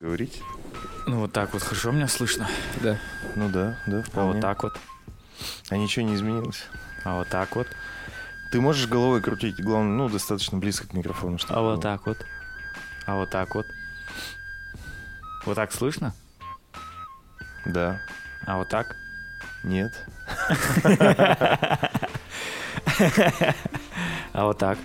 говорить? Ну вот так вот хорошо меня слышно. Да. Ну да, да, А вполне. вот так вот. А ничего не изменилось. А вот так вот. Ты можешь головой крутить, главное, ну, достаточно близко к микрофону. чтобы А вот было. так вот. А вот так вот. Вот так слышно? Да. А вот так? Нет. А вот так.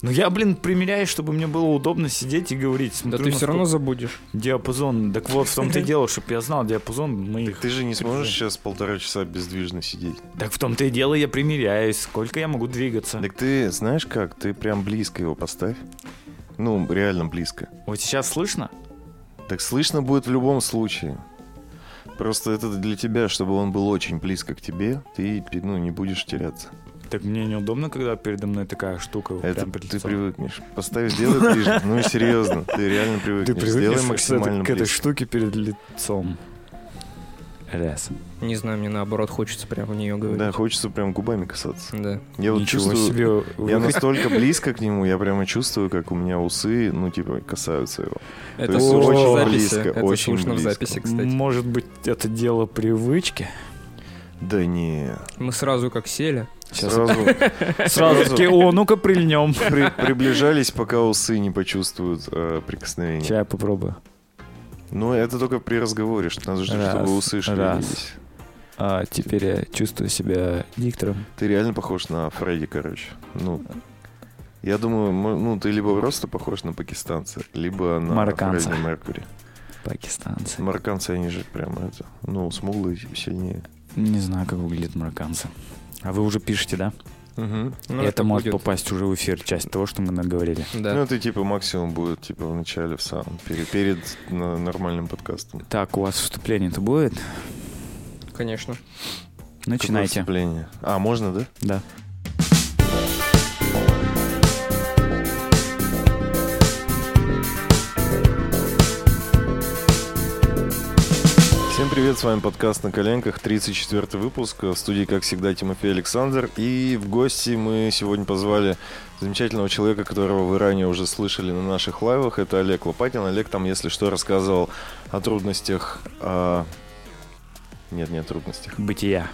Ну я, блин, примеряюсь, чтобы мне было удобно сидеть и говорить. Да Смотрю, ты все равно забудешь. Диапазон. Так вот, в том-то и дело, чтобы я знал диапазон моих... Ты же не сможешь сейчас полтора часа бездвижно сидеть. Так в том-то и дело я примеряюсь. Сколько я могу двигаться. Так ты знаешь как? Ты прям близко его поставь. Ну, реально близко. Вот сейчас слышно? Так слышно будет в любом случае. Просто это для тебя, чтобы он был очень близко к тебе, ты ну, не будешь теряться. Так мне неудобно, когда передо мной такая штука Это прям ты привыкнешь. Поставь, сделай ближе. Ну, серьезно, ты реально Ты привыкнешь. Сделай привыкнешь максимально к этой штуке перед лицом. Раз. Не знаю, мне наоборот хочется прямо в нее говорить. Да, хочется прям губами касаться. Да. Я вот Ничего чувствую, себе. Я настолько близко к нему, я прямо чувствую, как у меня усы, ну, типа, касаются его. Это слышно очень в записи. близко, Это очень слышно в близко. записи, кстати. Может быть, это дело привычки? Да не. Мы сразу как сели. Сейчас Сразу Сразу такие, о, ну-ка прильнем. при- приближались, пока усы не почувствуют э, прикосновения. Сейчас я попробую. Но это только при разговоре, что надо ждать, чтобы усы раз. шевелились. А теперь я чувствую себя диктором. Ты реально похож на Фредди, короче. Ну, я думаю, ну, ты либо просто похож на пакистанца, либо на Марокканца. Фредди Меркури. Пакистанцы. Марокканцы, они же прямо это, ну, смуглые, сильнее. Не знаю, как выглядят марокканцы. А вы уже пишете, да? Угу. Ну, это может будет. попасть уже в эфир, часть того, что мы наговорили. Да. Ну, это типа максимум будет типа в начале, в самом, перед, перед нормальным подкастом. Так, у вас вступление-то будет? Конечно. Какое Начинайте. вступление? А, можно, да? Да. Привет, с вами подкаст «На коленках», 34 выпуск. В студии, как всегда, Тимофей Александр. И в гости мы сегодня позвали замечательного человека, которого вы ранее уже слышали на наших лайвах. Это Олег Лопатин. Олег там, если что, рассказывал о трудностях... а, Нет, не о трудностях. Бытия.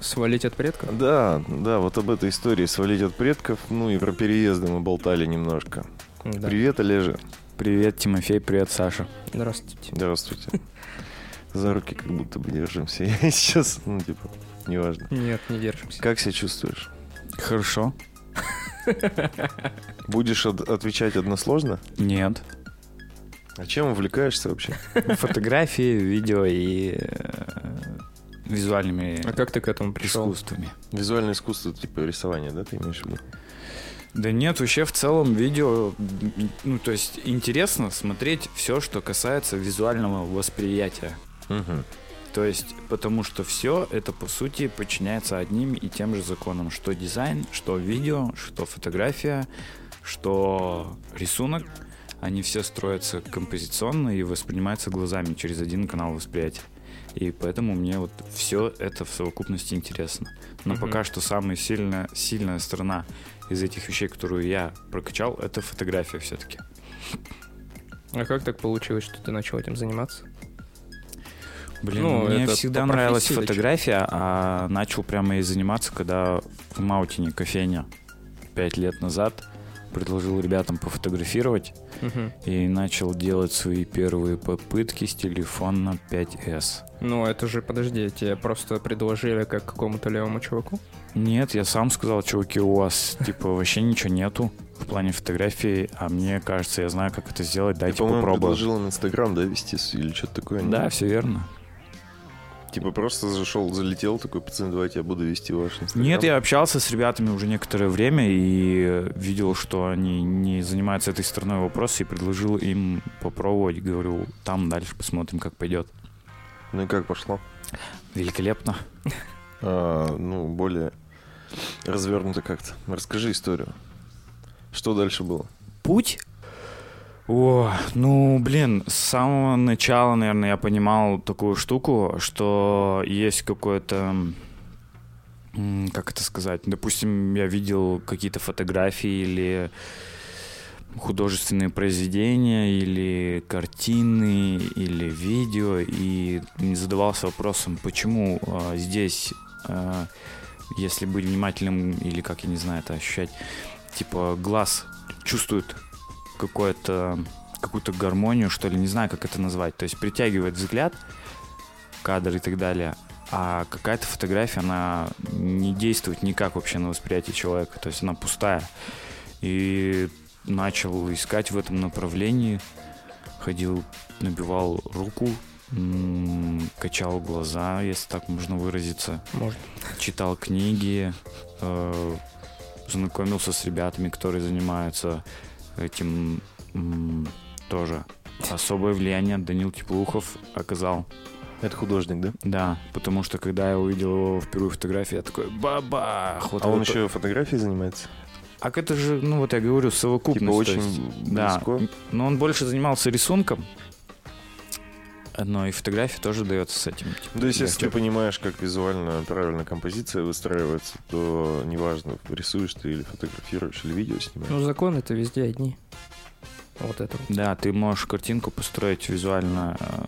Свалить от предков? Да, да, вот об этой истории свалить от предков, ну и про переезды мы болтали немножко. Да. Привет, Олежа. Привет, Тимофей, привет, Саша. Здравствуйте. Здравствуйте. За руки как будто бы держимся. Я сейчас, ну, типа, неважно. Нет, не держимся. Как себя чувствуешь? Хорошо? Будешь от- отвечать односложно? Нет. А чем увлекаешься вообще? Фотографии, видео и э, визуальными А как ты к этому пришел? искусствами. Визуальное искусство, типа рисование, да, ты имеешь в виду? Да нет, вообще в целом видео, м, ну то есть интересно смотреть все, что касается визуального восприятия. Мгм. То есть, потому что все это по сути подчиняется одним и тем же законам, что дизайн, что видео, что фотография, что рисунок, они все строятся композиционно и воспринимаются глазами через один канал восприятия. И поэтому мне вот все это в совокупности интересно. Но Мгм. пока что самая сильная, сильная сторона из этих вещей, которую я прокачал, это фотография все-таки. А как так получилось, что ты начал этим заниматься? Блин, Ну, мне это всегда нравилась фотография, а начал прямо ей заниматься, когда в Маутине кофейня пять лет назад предложил ребятам пофотографировать Мгм. и начал делать свои первые попытки с телефона 5S. Ну, это же, подожди, тебе просто предложили как какому-то левому чуваку? Нет, я сам сказал, чуваки, у вас типа вообще ничего нету в плане фотографии, а мне кажется, я знаю, как это сделать, Ты, дайте по-моему, попробовать. предложил им Инстаграм, да, вести или что-то такое? Да, нет? все верно. Типа просто зашел, залетел такой, пацаны, давайте я буду вести ваш Инстаграм. Нет, я общался с ребятами уже некоторое время и видел, что они не занимаются этой стороной вопроса и предложил им попробовать. Говорю, там дальше посмотрим, как пойдет. Ну и как пошло? Великолепно. А, ну, более развернуто как-то. Расскажи историю. Что дальше было? Путь? О, ну, блин, с самого начала, наверное, я понимал такую штуку, что есть какое-то как это сказать, допустим, я видел какие-то фотографии или художественные произведения или картины или видео и задавался вопросом, почему э, здесь, э, если быть внимательным или как я не знаю это ощущать, типа глаз чувствует какое-то какую-то гармонию, что ли, не знаю, как это назвать. То есть притягивает взгляд, кадр и так далее. А какая-то фотография, она не действует никак вообще на восприятие человека. То есть она пустая. И начал искать в этом направлении. Ходил, набивал руку, качал глаза, если так можно выразиться. Может. Читал книги, э, знакомился с ребятами, которые занимаются этим тоже. Особое влияние Данил Теплухов оказал. Это художник, да? Да, потому что когда я увидел его впервые фотографии, я такой бабах. Вот а он еще фотографией занимается? А это же, ну вот я говорю, совокупность. Типа очень есть, близко. Да, но он больше занимался рисунком, но и фотография тоже дается с этим. Типа, то есть, если ты понимаешь, как визуально правильно композиция выстраивается, то неважно, рисуешь ты или фотографируешь, или видео снимаешь. Ну, законы это везде одни. Вот это. Да, ты можешь картинку построить визуально э,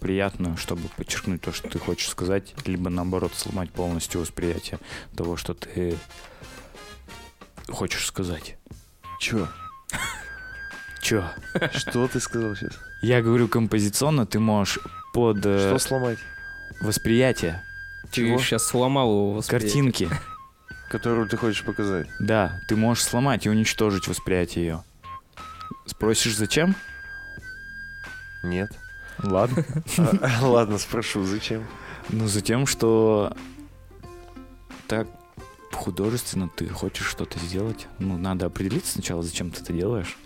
приятную, чтобы подчеркнуть то, что ты хочешь сказать, либо наоборот сломать полностью восприятие того, что ты хочешь сказать? Чё? Чё? Что ты сказал сейчас? Я говорю композиционно, ты можешь под... Э, Что сломать? Восприятие. Чего? Ты сейчас сломал его восприятие. Картинки. Которую ты хочешь показать. Да, ты можешь сломать и уничтожить восприятие ее. Спросишь, зачем? Нет. Ладно. А, ладно, спрошу, зачем? Ну, затем, что так художественно ты хочешь что-то сделать, ну, надо определиться сначала, зачем ты это делаешь.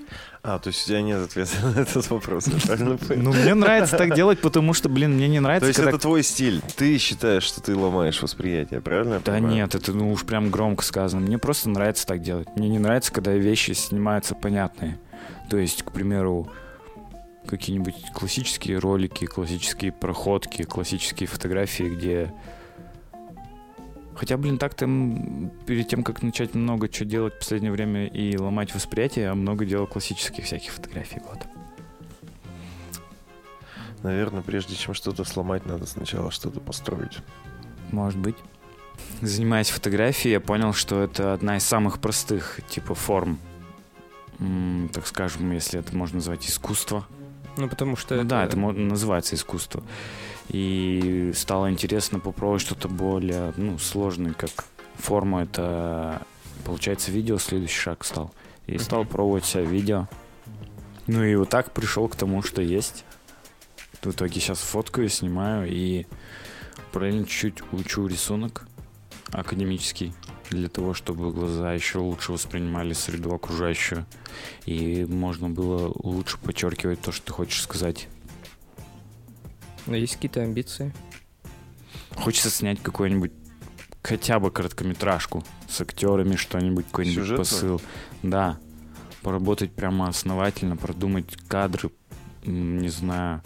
А, то есть у тебя нет ответа на этот вопрос, Ну, мне нравится так делать, потому что, блин, мне не нравится, То есть это твой стиль, ты считаешь, что ты ломаешь восприятие, правильно? Да нет, это ну уж прям громко сказано. Мне просто нравится так делать. Мне не нравится, когда вещи снимаются понятные. То есть, к примеру, какие-нибудь классические ролики, классические проходки, классические фотографии, где Хотя, блин, так-то перед тем, как начать много что делать в последнее время и ломать восприятие, я много делал классических всяких фотографий. Вот. Наверное, прежде чем что-то сломать, надо сначала что-то построить. Может быть. Занимаясь фотографией, я понял, что это одна из самых простых типа форм, так скажем, если это можно назвать искусство. Ну, потому что... Ну, это... Да, это называется искусство. И стало интересно попробовать что-то более ну, сложное, как форма. Это, получается, видео следующий шаг стал. И стал пробовать себя видео. Ну и вот так пришел к тому, что есть. В итоге сейчас фоткаю, снимаю и параллельно чуть-чуть учу рисунок академический для того, чтобы глаза еще лучше воспринимали среду окружающую. И можно было лучше подчеркивать то, что ты хочешь сказать. Но есть какие-то амбиции? Хочется снять какой-нибудь хотя бы короткометражку с актерами, что-нибудь, какой-нибудь Сюжетно? посыл. Да. Поработать прямо основательно, продумать кадры, не знаю,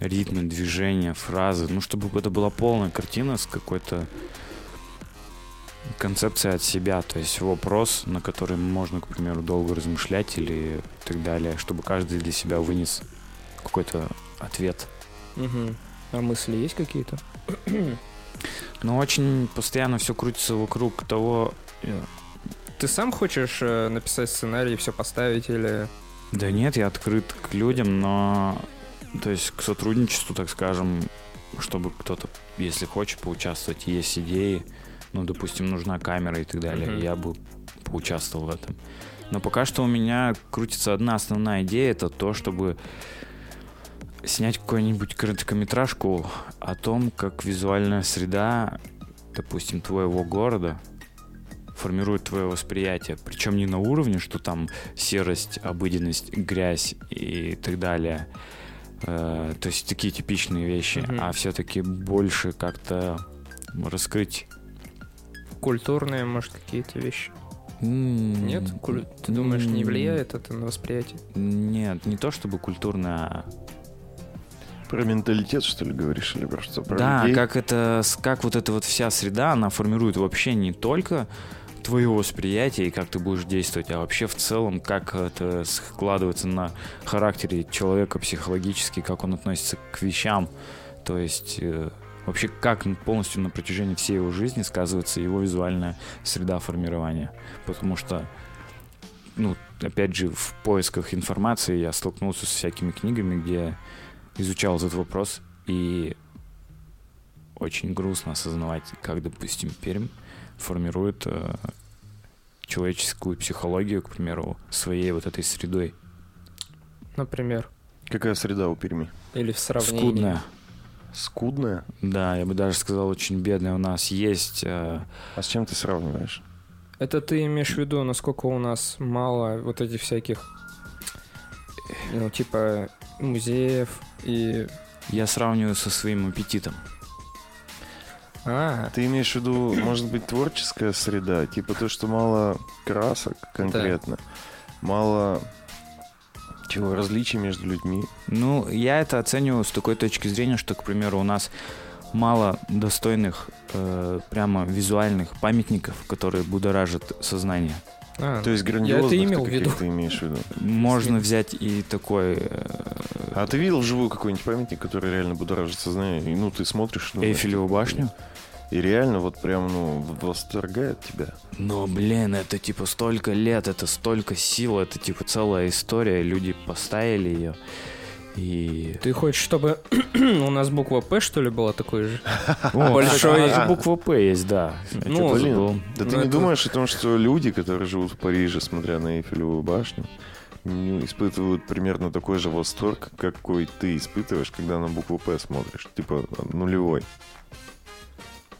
ритмы, движения, фразы. Ну, чтобы это была полная картина с какой-то концепцией от себя. То есть вопрос, на который можно, к примеру, долго размышлять или так далее, чтобы каждый для себя вынес какой-то ответ. Угу. А мысли есть какие-то? Ну, очень постоянно все крутится вокруг того... Э, Ты сам хочешь э, написать сценарий, все поставить или... Да нет, я открыт к людям, но... То есть к сотрудничеству, так скажем, чтобы кто-то, если хочет поучаствовать, есть идеи, ну, допустим, нужна камера и так далее, uh-huh. я бы поучаствовал в этом. Но пока что у меня крутится одна основная идея, это то, чтобы снять какую-нибудь короткометражку о том, как визуальная среда, допустим, твоего города формирует твое восприятие. Причем не на уровне, что там серость, обыденность, грязь и так далее. Э, то есть такие типичные вещи, mm-hmm. а все-таки больше как-то раскрыть. Культурные, может, какие-то вещи. Нет? Ты думаешь, не влияет это на восприятие? Нет, не то чтобы культурное, а про менталитет, что ли, говоришь, или про что? Про да, людей? как это, как вот эта вот вся среда, она формирует вообще не только твое восприятие и как ты будешь действовать, а вообще в целом, как это складывается на характере человека психологически, как он относится к вещам. То есть э, вообще как полностью на протяжении всей его жизни сказывается его визуальная среда формирования. Потому что, ну, опять же, в поисках информации я столкнулся с всякими книгами, где изучал этот вопрос, и очень грустно осознавать, как, допустим, Пермь формирует э, человеческую психологию, к примеру, своей вот этой средой. Например. Какая среда у Перми? Или в сравнении. Скудная. Скудная? Да, я бы даже сказал, очень бедная. У нас есть... Э, А с чем ты сравниваешь? Это ты имеешь в виду, насколько у нас мало вот этих всяких, ну, типа, музеев и... я сравниваю со своим аппетитом. А, Ты имеешь в виду, может быть, творческая среда? Типа то, что мало красок конкретно, мало чего, различий между людьми. Ну, я это оцениваю с такой точки зрения, что, к примеру, у нас мало достойных э, прямо визуальных памятников, которые будоражат сознание. А, То есть я грандиозных это имел в виду. ты имеешь в виду? Можно взять и такой э, А ты видел вживую какой-нибудь памятник, который реально будоражит сознание? И, ну, ты смотришь... думаешь, Эйфелеву башню. И реально вот прям, ну, восторгает тебя. Но, блин, это типа столько лет, это столько сил, это типа целая история, люди поставили ее. И... Ты хочешь, чтобы у нас буква П, что ли, была такой же? О, Большой- буква П есть, да. Ну, блин. Да ты Ну, не это- думаешь о том, что люди, которые живут в Париже, смотря на Эйфелевую башню, испытывают примерно такой же восторг, какой ты испытываешь, когда на букву П смотришь. Типа нулевой.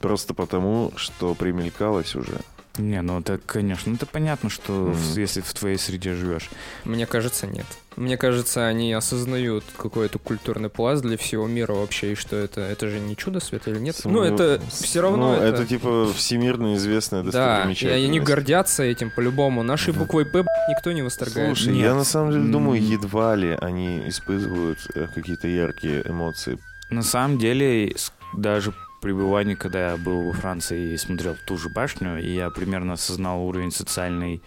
Просто потому, что примелькалось уже. Не, ну это, конечно, это понятно, что в- если в твоей среде живешь. Мне кажется, нет. Мне кажется, они осознают какой-то культурный пласт для всего мира вообще, и что это, это же не чудо света или нет? Сам- Ну, это с- все равно Ну, это... это типа всемирно известная Да, и достопримечательность. они гордятся этим по-любому. Нашей буквой П никто не восторгает. Слушай, Нет. я на самом деле думаю, едва ли они испытывают э, какие-то яркие эмоции. На самом деле, с- даже пребывание, когда я был во Франции и смотрел ту же башню, и я примерно осознал уровень социальной,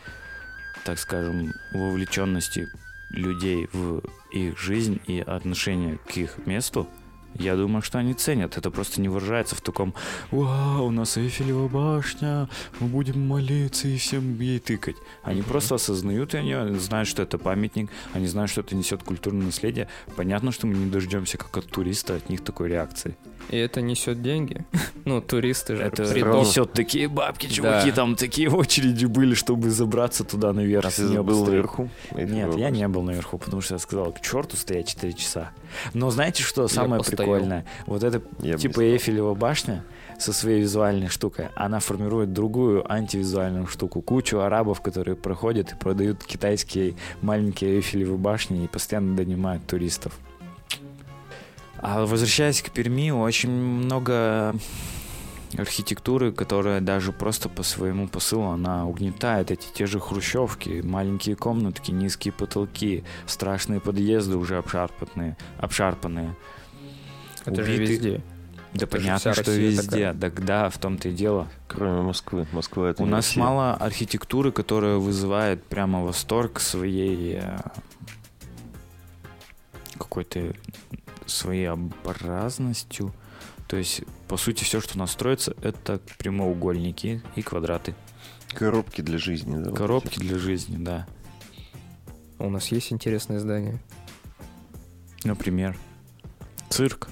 так скажем, вовлеченности людей в их жизнь и отношение к их месту, я думаю, что они ценят. Это просто не выражается в таком «Вау, у нас Эйфелева башня, мы будем молиться и всем ей тыкать». Они просто осознают, они знают, что это памятник, они знают, что это несет культурное наследие. Понятно, что мы не дождемся, как от туриста, от них такой реакции. И это несет деньги. Ну, туристы же. Это несет такие бабки, чуваки, Да. там такие очереди были, чтобы забраться туда наверх. А ты был наверху? Нет, я не был наверху, потому что я сказал, к черту стоять 4 часа. Но знаете, что самое прикольное? Вот Я бы типа. Эйфелева башня со своей визуальной штукой, она формирует другую антивизуальную штуку. Кучу арабов, которые проходят и продают китайские маленькие Эйфелевы башни и постоянно донимают туристов. А возвращаясь к Перми, очень много архитектуры, которая даже просто по своему посылу, она угнетает эти те же хрущевки, маленькие комнатки, низкие потолки, страшные подъезды уже обшарпанные, обшарпанные. Это же убиты. везде. Да Это же понятно, что Россия везде. такая. Так да, в том-то и дело. Кроме Москвы. Москва это У не нас Россия. мало архитектуры, которая вызывает прямо восторг своей э, какой-то своеобразностью. То есть, по сути, все, что у нас строится, это прямоугольники и квадраты. Коробки для жизни. да, вот Коробки для жизни, да. У нас есть интересное здание? Например, цирк.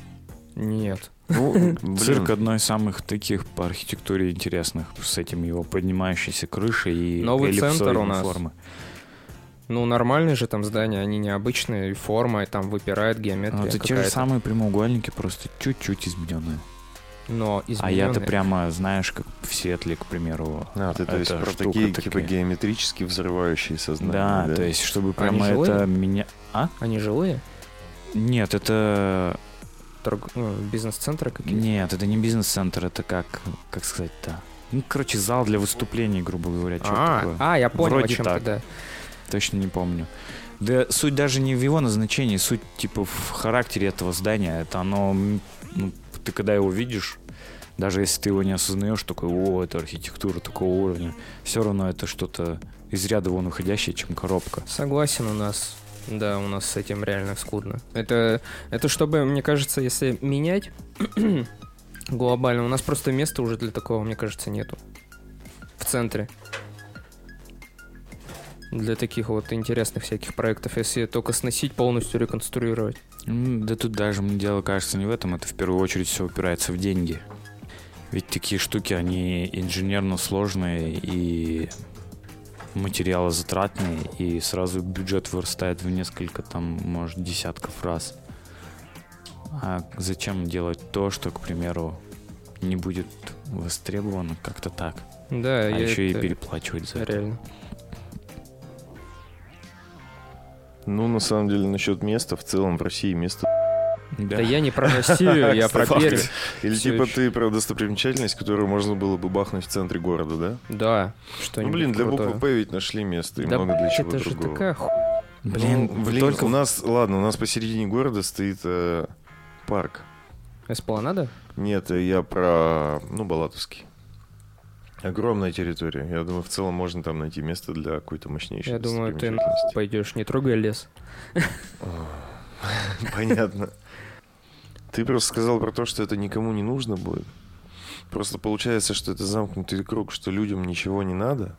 Нет. Ну, Цирк одно из самых таких по архитектуре интересных, с этим его поднимающейся крышей и Новый центр у эллипсоидной нас. формы. Ну, нормальные же там здания, они необычные, и форма, и там выпирает геометрия Ну, это те же самые прямоугольники, просто чуть-чуть измененные. Но А я-то прямо, знаешь, как в Сиэтле, к примеру. А, ты то есть про такие, такая. типа, геометрически взрывающие сознание, Да, да? то есть, чтобы Они прямо жилые? это меня... Они жилые? Нет, это... Торг- ну, Бизнес-центры какие-то? Нет, это не бизнес-центр, это как... Как сказать-то? Ну, короче, зал для выступлений, грубо говоря. что А, такое. а, я понял, Вроде о чем так. ты, да. Точно не помню. Да суть даже не в его назначении, суть типа в характере этого здания. Это оно, ну, ты когда его видишь, Даже если ты его не осознаешь, такой, о, это архитектура такого уровня, все равно это что-то из ряда вон уходящее, чем коробка. Согласен, у нас, да, у нас с этим реально скудно. Это, это чтобы, мне кажется, если менять глобально, у нас просто места уже для такого, мне кажется, нету. В центре. Для таких вот интересных всяких проектов, если только сносить, полностью реконструировать. Да тут даже мне дело кажется не в этом, это в первую очередь все упирается в деньги. Ведь такие штуки, они инженерно сложные и материалозатратные, и сразу бюджет вырастает в несколько, там, может, десятков раз. А зачем делать то, что, к примеру, не будет востребовано как-то так? Да, а еще и это переплачивать за это. реально. Ну, на самом деле, насчет места, в целом в России место... Да я не про Россию, я про. Пермь. Или типа ты про достопримечательность, которую можно было бы бахнуть в центре города, да? Да, Ну, что-нибудь блин, для крутое. буквы П ведь нашли место и Да, много для чего это же другого. такая ху... Блин, Ну, блин, только... у нас, ладно, у нас посередине города стоит э, парк. Эспланада? Нет, э, я про, ну, Балатовский. Огромная территория. Я думаю, в целом можно там найти место для какой-то мощнейшей Я думаю, ты пойдешь, не трогай лес. Понятно. Ты просто сказал про то, что это никому не нужно будет. Просто получается, что это замкнутый круг, что людям ничего не надо,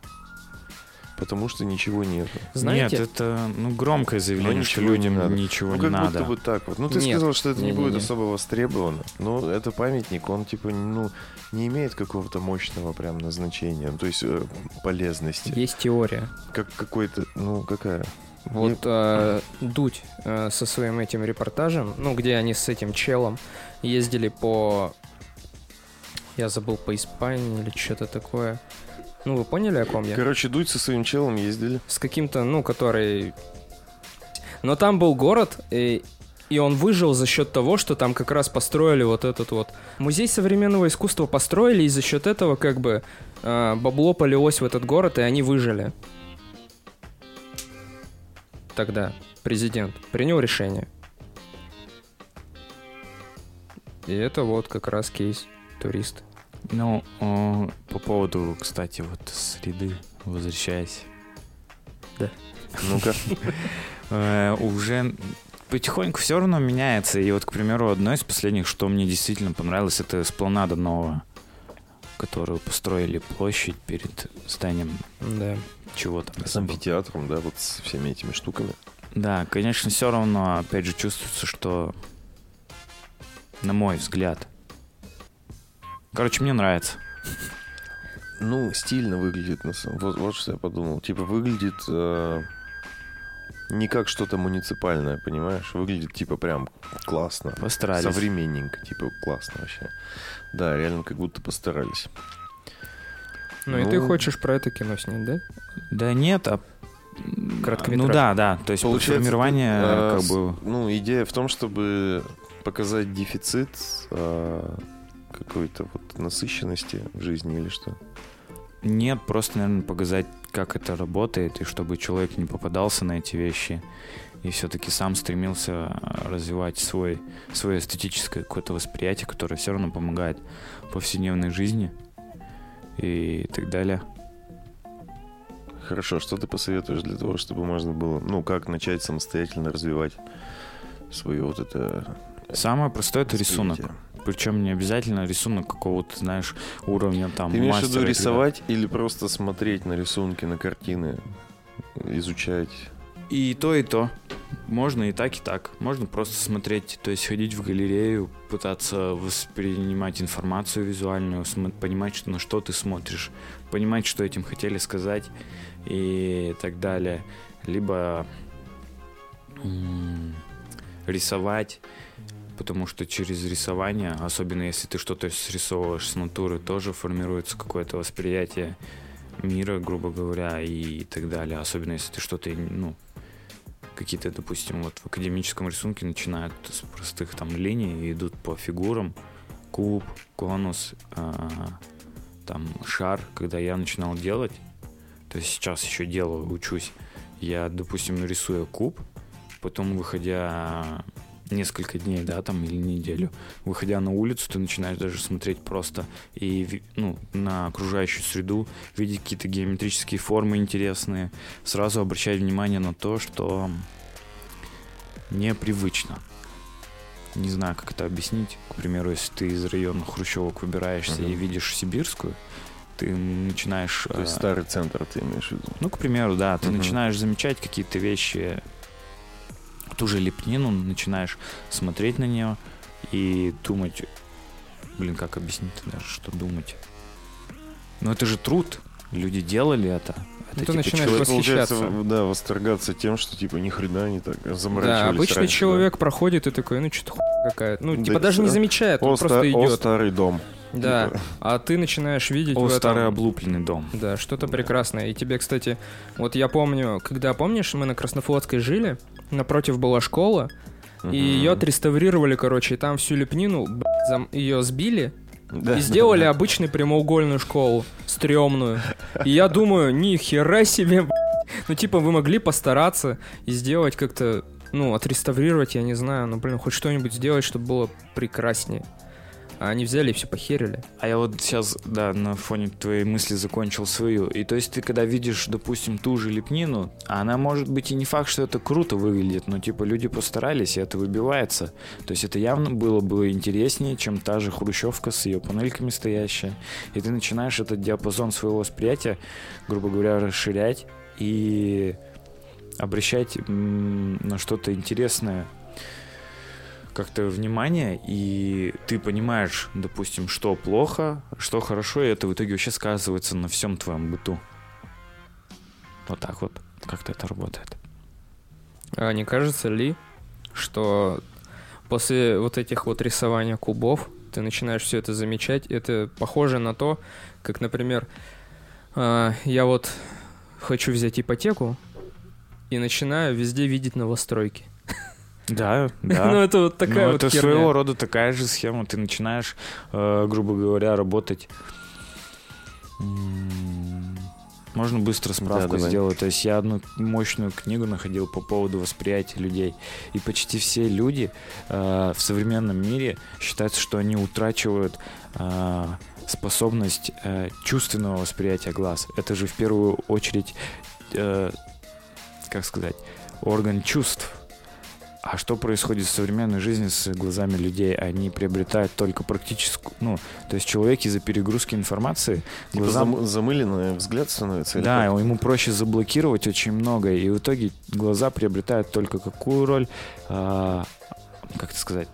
потому что ничего нет. Знаете, Нет, это ну, громкое заявление, Но что ничего не людям надо. ничего ну, не как надо. будто бы так вот. Ну, ты Нет. сказал, что это не Не-не-не. будет особо востребовано. Но это памятник, он, типа, ну, не имеет какого-то мощного прям назначения, ну, то есть э, полезности. есть теория. Как какой-то, ну, какая? Вот э, Дудь э, со своим этим репортажем, ну, где они с этим челом ездили по... Я забыл, по Испании или что-то такое. Ну, вы поняли, о ком я? Короче, Дудь со своим челом ездили. С каким-то, ну, который... Но там был город, и, и он выжил за счет того, что там как раз построили вот этот вот... Музей современного искусства построили, и за счет этого как бы э, бабло полилось в этот город, и они выжили. Тогда президент принял решение. И это вот как раз кейс турист. Ну, по поводу, кстати, вот среды, возвращаясь, Ну-ка. э, уже потихоньку все равно меняется. И вот, к примеру, одно из последних, что мне действительно понравилось, это Спланада новая, которую построили площадь перед зданием Да. чего там. С амфитеатром, да, вот с всеми этими штуками. Да, конечно, все равно, опять же, чувствуется, что, на мой взгляд, короче, мне нравится. Ну, стильно выглядит. на самом- Вот, вот что я подумал. Типа выглядит э, не как что-то муниципальное, понимаешь? Выглядит типа прям классно. Постарались. Современненько, типа классно вообще. Да, реально как будто постарались. Ну, и ты Ну. хочешь про это кино снять, да? Да нет, а... Короткометражка. Ну да, да, то есть Получается, формирование ты, э, как бы... Ну, идея в том, чтобы показать дефицит э, какой-то вот насыщенности в жизни или что? Нет, просто, наверное, показать, как это работает, и чтобы человек не попадался на эти вещи, и все-таки сам стремился а, развивать свой, свое эстетическое какое-то восприятие, которое все равно помогает в повседневной жизни и так далее. Хорошо, что ты посоветуешь для того, чтобы можно было, ну, как начать самостоятельно развивать свое вот это Самое простое это рисунок. Причем не обязательно рисунок какого-то, знаешь, уровня там Ты имеешь в виду рисовать или просто смотреть на рисунки, на картины, изучать? И то, и то. Можно и так, и так. Можно просто смотреть, то есть ходить в галерею, пытаться воспринимать информацию визуальную, понимать, что, на что ты смотришь, понимать, что этим хотели сказать и так далее. Либо рисовать, потому что через рисование, особенно если ты что-то срисовываешь с натуры, тоже формируется какое-то восприятие мира, грубо говоря, и так далее. Особенно если ты что-то, ну, какие-то, допустим, вот в академическом рисунке начинают с простых там линий и идут по фигурам. Куб, конус, а, там шар. Когда я начинал делать, то есть сейчас еще делаю, учусь, я, допустим, нарисую куб, потом, выходя несколько дней, да, там, или неделю. Выходя на улицу, ты начинаешь даже смотреть просто и, ну, на окружающую среду, видеть какие-то геометрические формы интересные, сразу обращать внимание на то, что непривычно. Не знаю, как это объяснить. К примеру, если ты из района Хрущевок выбираешься Мгм. и видишь Сибирскую, ты начинаешь... То есть э, старый центр ты имеешь в виду? ну, к примеру, да, ты Мгм. начинаешь замечать какие-то вещи, ту же лепнину, начинаешь смотреть на нее и думать, блин, как объяснить даже, что думать? Ну, это же труд, люди делали это. Это Ну, ты типа начинаешь человек- Получается, восхищаться. да, восторгаться тем, что типа ни хрена не так заморачивались Да, обычный раньше, да. человек проходит и такой, ну что-то хуйня какая-то. Ну, Да типа даже не замечает, О, он ста- просто о, идет. старый дом. Да, Типа, а ты начинаешь видеть О, в этом... старый облупленный дом. Да, что-то прекрасное. И тебе, кстати, вот я помню, когда, помнишь, мы на Краснофлотской жили, напротив была школа, и мгм. ее отреставрировали, короче, и там всю лепнину, ее сбили Да. и сделали обычную прямоугольную школу, стрёмную. И я думаю, ни хера себе, б***ь. ну типа вы могли постараться и сделать как-то, ну, отреставрировать, я не знаю, ну, блин, хоть что-нибудь сделать, чтобы было прекраснее. А они взяли и все похерили. А я вот сейчас, да, на фоне твоей мысли закончил свою. И то есть ты когда видишь, допустим, ту же лепнину, она может быть и не факт, что это круто выглядит, но типа люди постарались, и это выбивается. То есть это явно было бы интереснее, чем та же хрущевка с ее панельками стоящая. И ты начинаешь этот диапазон своего восприятия, грубо говоря, расширять и обращать на что-то интересное как-то внимание, и ты понимаешь, допустим, что плохо, что хорошо, и это в итоге вообще сказывается на всем твоем быту. Вот так вот как-то это работает. А не кажется ли, что после вот этих вот рисования кубов ты начинаешь все это замечать? Это похоже на то, как, например, а, я вот хочу взять ипотеку и начинаю везде видеть новостройки. Да, Ну, да. это вот такая Ну, вот это херня. своего рода такая же схема. Ты начинаешь, э, грубо говоря, работать. Можно быстро справку давай. сделать. То есть я одну мощную книгу находил по поводу восприятия людей. И почти все люди э, в современном мире считаются, что они утрачивают э, способность э, чувственного восприятия глаз. Это же в первую очередь, э, как сказать, орган чувств. А что происходит в современной жизни с глазами людей? Они приобретают только практическую... Ну, то есть человек из-за перегрузки информации Типа глазам... зам- замыленный взгляд становится? Да, как? ему проще заблокировать очень многое, и в итоге глаза приобретают только какую роль, а, как это сказать,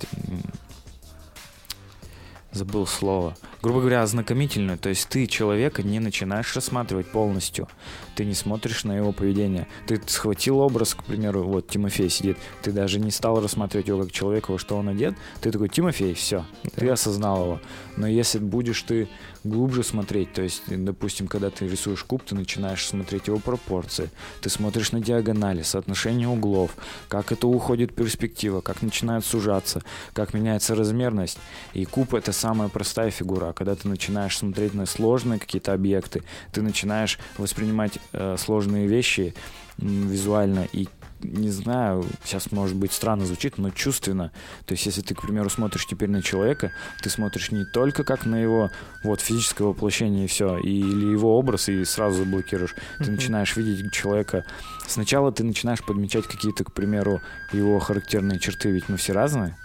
забыл слово. Грубо говоря, ознакомительную. То есть ты человека не начинаешь рассматривать полностью. Ты не смотришь на его поведение. Ты схватил образ, к примеру, вот Тимофей сидит. Ты даже не стал рассматривать его как человека, во что он одет. Ты такой, Тимофей, все, ты осознал его. Но если будешь ты глубже смотреть, то есть, допустим, когда ты рисуешь куб, ты начинаешь смотреть его пропорции, ты смотришь на диагонали, соотношение углов, как это уходит перспектива, как начинает сужаться, как меняется размерность. И куб это самая простая фигура. А когда ты начинаешь смотреть на сложные какие-то объекты, ты начинаешь воспринимать э, сложные вещи м, визуально и не знаю, сейчас может быть странно звучит, но чувственно. То есть, если ты, к примеру, смотришь теперь на человека, ты смотришь не только как на его вот физическое воплощение и все, или его образ, и сразу заблокируешь. Ты Мгм. начинаешь видеть человека. Сначала ты начинаешь подмечать какие-то, к примеру, его характерные черты, ведь мы все разные.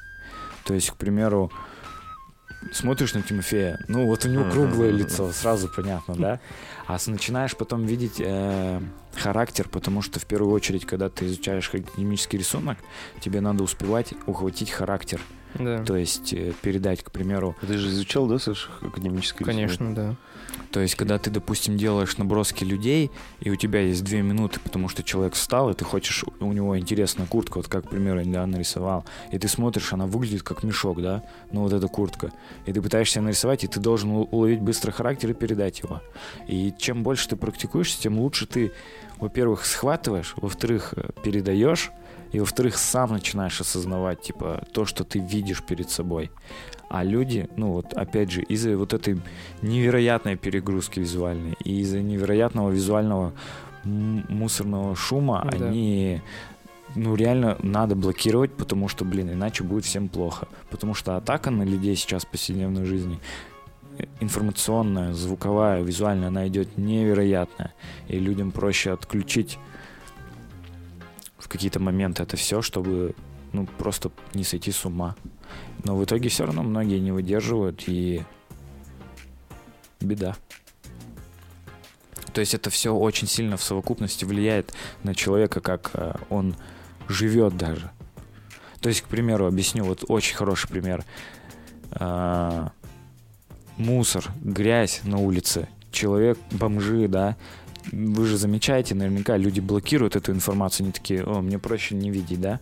То есть, к примеру, смотришь на Тимофея, ну вот у него круглое лицо, сразу понятно, да? А начинаешь потом видеть э, характер, потому что в первую очередь, когда ты изучаешь академический рисунок, тебе надо успевать ухватить характер, Да, то есть э, передать, к примеру, Ты же изучал, да, Саша, академическое конечно, да. То есть, когда ты, допустим, делаешь наброски людей, и у тебя есть две минуты, потому что человек встал, и ты хочешь, у него интересная куртка, вот как, к примеру, я недавно нарисовал, и ты смотришь, она выглядит как мешок, да, ну вот эта куртка, и ты пытаешься нарисовать, и ты должен уловить быстро характер и передать его. И чем больше ты практикуешься, тем лучше ты, во-первых, схватываешь, во-вторых, э, передаешь, и во-вторых, сам начинаешь осознавать, типа, то, что ты видишь перед собой. А люди, ну вот, опять же, из-за вот этой невероятной перегрузки визуальной и из-за невероятного визуального мусорного шума, Да. они ну, реально надо блокировать, потому что, блин, иначе будет всем плохо. Потому что атака на людей сейчас в повседневной жизни э, информационная, звуковая, визуальная, она идет невероятная. И людям проще отключить в какие-то моменты это все, чтобы ну, просто не сойти с ума. Но в итоге все равно многие не выдерживают, и беда. То есть это все очень сильно в совокупности влияет на человека, как э, он живет даже. То есть, к примеру, объясню, вот очень хороший пример. А, мусор, грязь на улице, человек, бомжи, да, вы же замечаете, наверняка люди блокируют эту информацию, они такие, о, мне проще не видеть, да?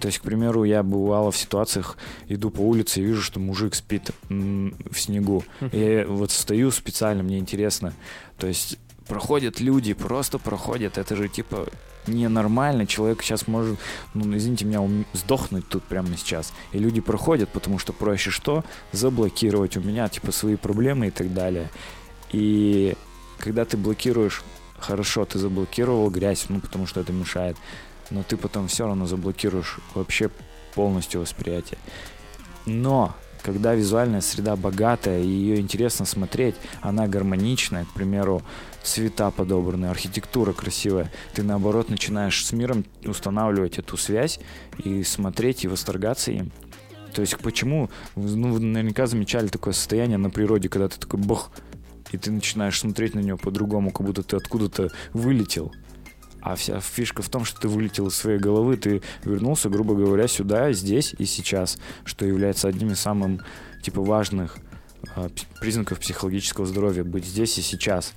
То есть, к примеру, я бывало в ситуациях, иду по улице и вижу, что мужик спит в снегу. Я вот стою специально, мне интересно. То есть, проходят люди, просто проходят. Это же типа ненормально. Человек сейчас может, ну, извините меня, сдохнуть тут прямо сейчас. И люди проходят, потому что проще что? Заблокировать у меня, типа, свои проблемы и так далее. И когда ты блокируешь, хорошо, ты заблокировал грязь, ну, потому что это мешает но ты потом все равно заблокируешь вообще полностью восприятие. Но когда визуальная среда богатая и ее интересно смотреть, она гармоничная, к примеру, цвета подобраны, архитектура красивая, ты наоборот начинаешь с миром устанавливать эту связь и смотреть и восторгаться им. То есть почему, ну, вы наверняка замечали такое состояние на природе, когда ты такой бог, и ты начинаешь смотреть на него по-другому, как будто ты откуда-то вылетел. А вся фишка в том, что ты вылетел из своей головы, ты вернулся, грубо говоря, сюда, здесь и сейчас, что является одним из самых типа важных э, признаков психологического здоровья быть здесь и сейчас.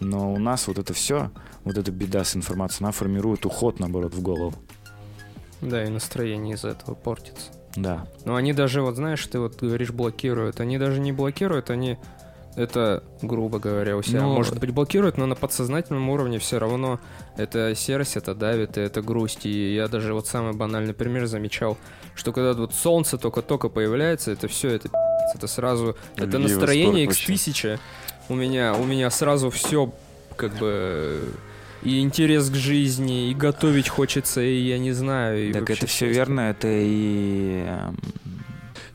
Но у нас вот это все, вот эта беда с информацией, она формирует уход, наоборот, в голову. Да, и настроение из-за этого портится. Да. Но они даже, вот знаешь, ты вот говоришь, блокируют. Они даже не блокируют, они это, грубо говоря, у себя, но... может быть, блокирует, но на подсознательном уровне все равно это серость, это давит, и это грусть. И я даже вот самый банальный пример замечал, что когда вот солнце только-только появляется, это все, это это сразу, Любви это настроение X1000. У меня, у меня сразу все как бы и интерес к жизни, и готовить хочется, и я не знаю. И так это все верно, это и эм,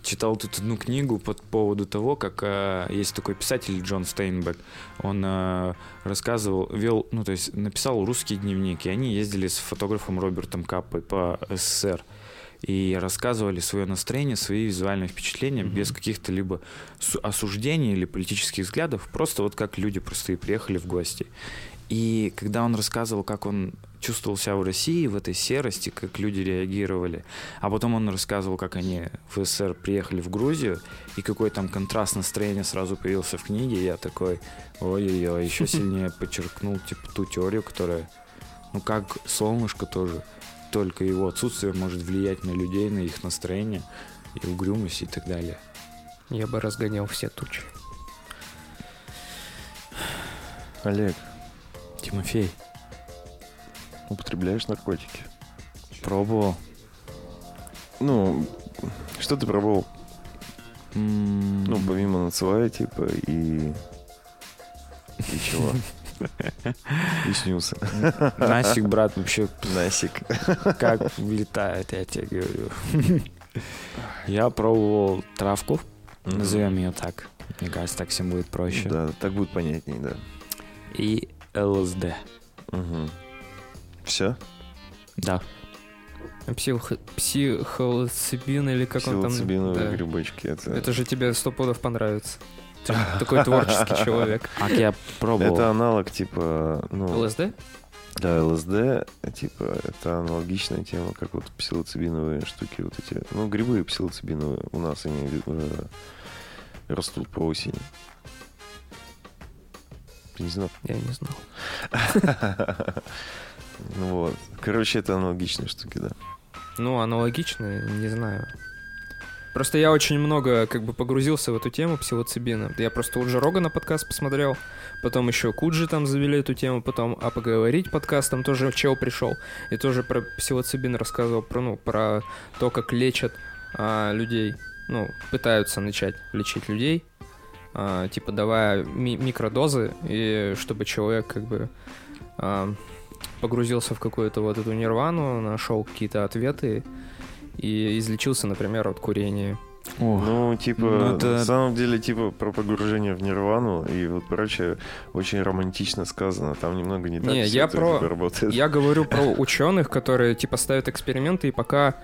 читал тут одну книгу по поводу того, как э, есть такой писатель Джон Стейнбек. Он э, рассказывал, вел, ну то есть написал русский дневник, и они ездили с фотографом Робертом Каппой по СССР и рассказывали свое настроение, свои визуальные впечатления mm-hmm. без каких-то либо осуждений или политических взглядов, просто вот как люди простые приехали в гости. И когда он рассказывал, как он чувствовал себя в России, в этой серости, как люди реагировали, а потом он рассказывал, как они в СССР приехали в Грузию, и какой там контраст настроения сразу появился в книге, я такой, ой-ой-ой, еще сильнее подчеркнул типа ту теорию, которая, ну как солнышко тоже, только его отсутствие может влиять на людей, на их настроение и угрюмость и так далее. Я бы разгонял все тучи. Олег, Тимофей. Употребляешь наркотики? Пробовал. Ну, что ты пробовал? Mm. Ну, помимо нацевая, типа, и... И чего? И снился. Насик, брат, вообще... Насик. Как влетает, я тебе говорю. Я пробовал травку, назовем ее так. Мне кажется, так всем будет проще. Да, так будет понятнее, да. И ЛСД. Угу. Все? Да. Псих... Психолоцибин или как он там... Псилоцибиновые да. грибочки. Это... это же тебе сто пудов понравится. Ты такой творческий человек. А я пробовал. Это аналог типа... Ну, ЛСД? Да, ЛСД, типа, это аналогичная тема, как вот псилоцибиновые штуки, вот эти, ну, грибы псилоцибиновые у нас они э, растут по осени. Ты не знал? Я не знал. Ну вот. Короче, это аналогичные штуки, да. Ну, аналогичные, не знаю. Просто я очень много как бы погрузился в эту тему псилоцибина. Я просто у Джо на подкаст посмотрел, потом еще Куджи там завели эту тему, потом А поговорить подкаст, там тоже чел пришел и тоже про псилоцибин рассказывал, про, ну, про то, как лечат а, людей, ну, пытаются начать лечить людей а, типа давая ми- микродозы, и чтобы человек как бы... А, погрузился в какую-то вот эту нирвану, нашел какие-то ответы и излечился, например, от курения. О, Ну, типа, Ну, это- на самом деле, типа, про погружение в нирвану и вот прочее очень романтично сказано. Там немного не так Не, я про- работает. Я говорю про ученых, которые типа ставят эксперименты и пока